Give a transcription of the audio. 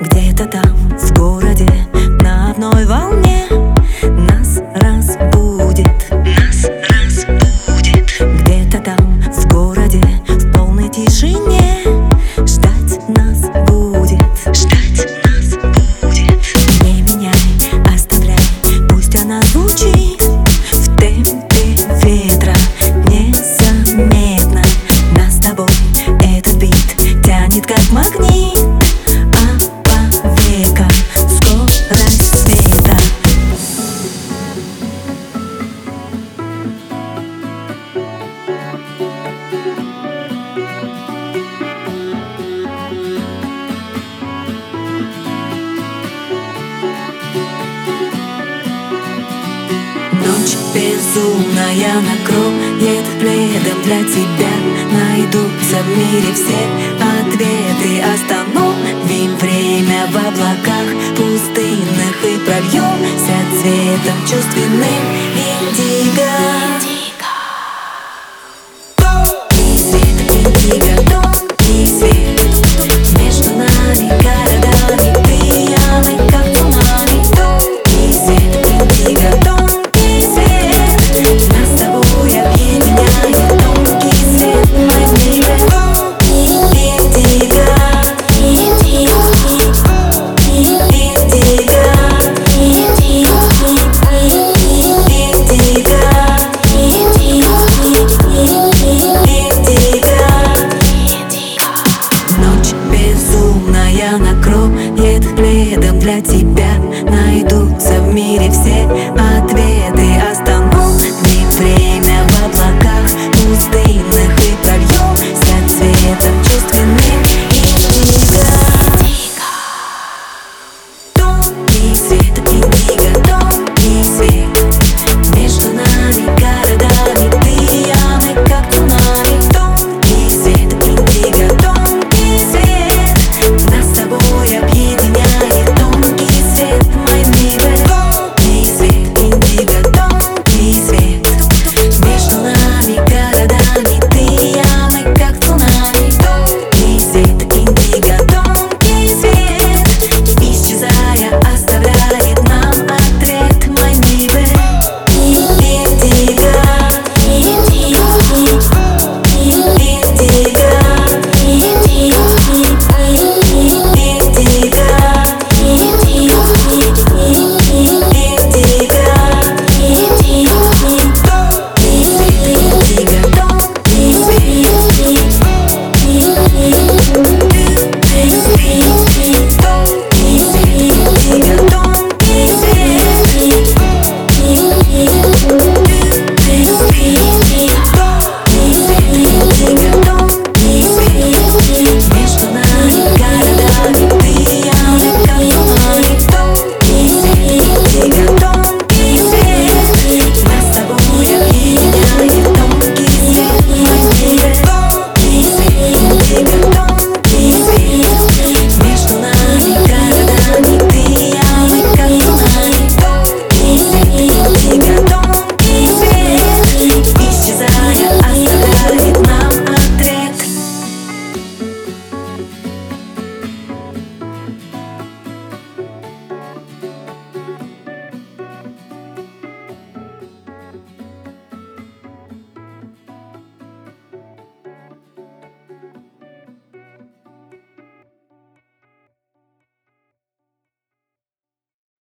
Где-то там, в городе, на одной волне. Ночь безумная накроет пледом для тебя. Найдутся в мире все ответы. Остановим время в облаках пустынных И прольемся цветом чувственным для тебя найдутся в мире все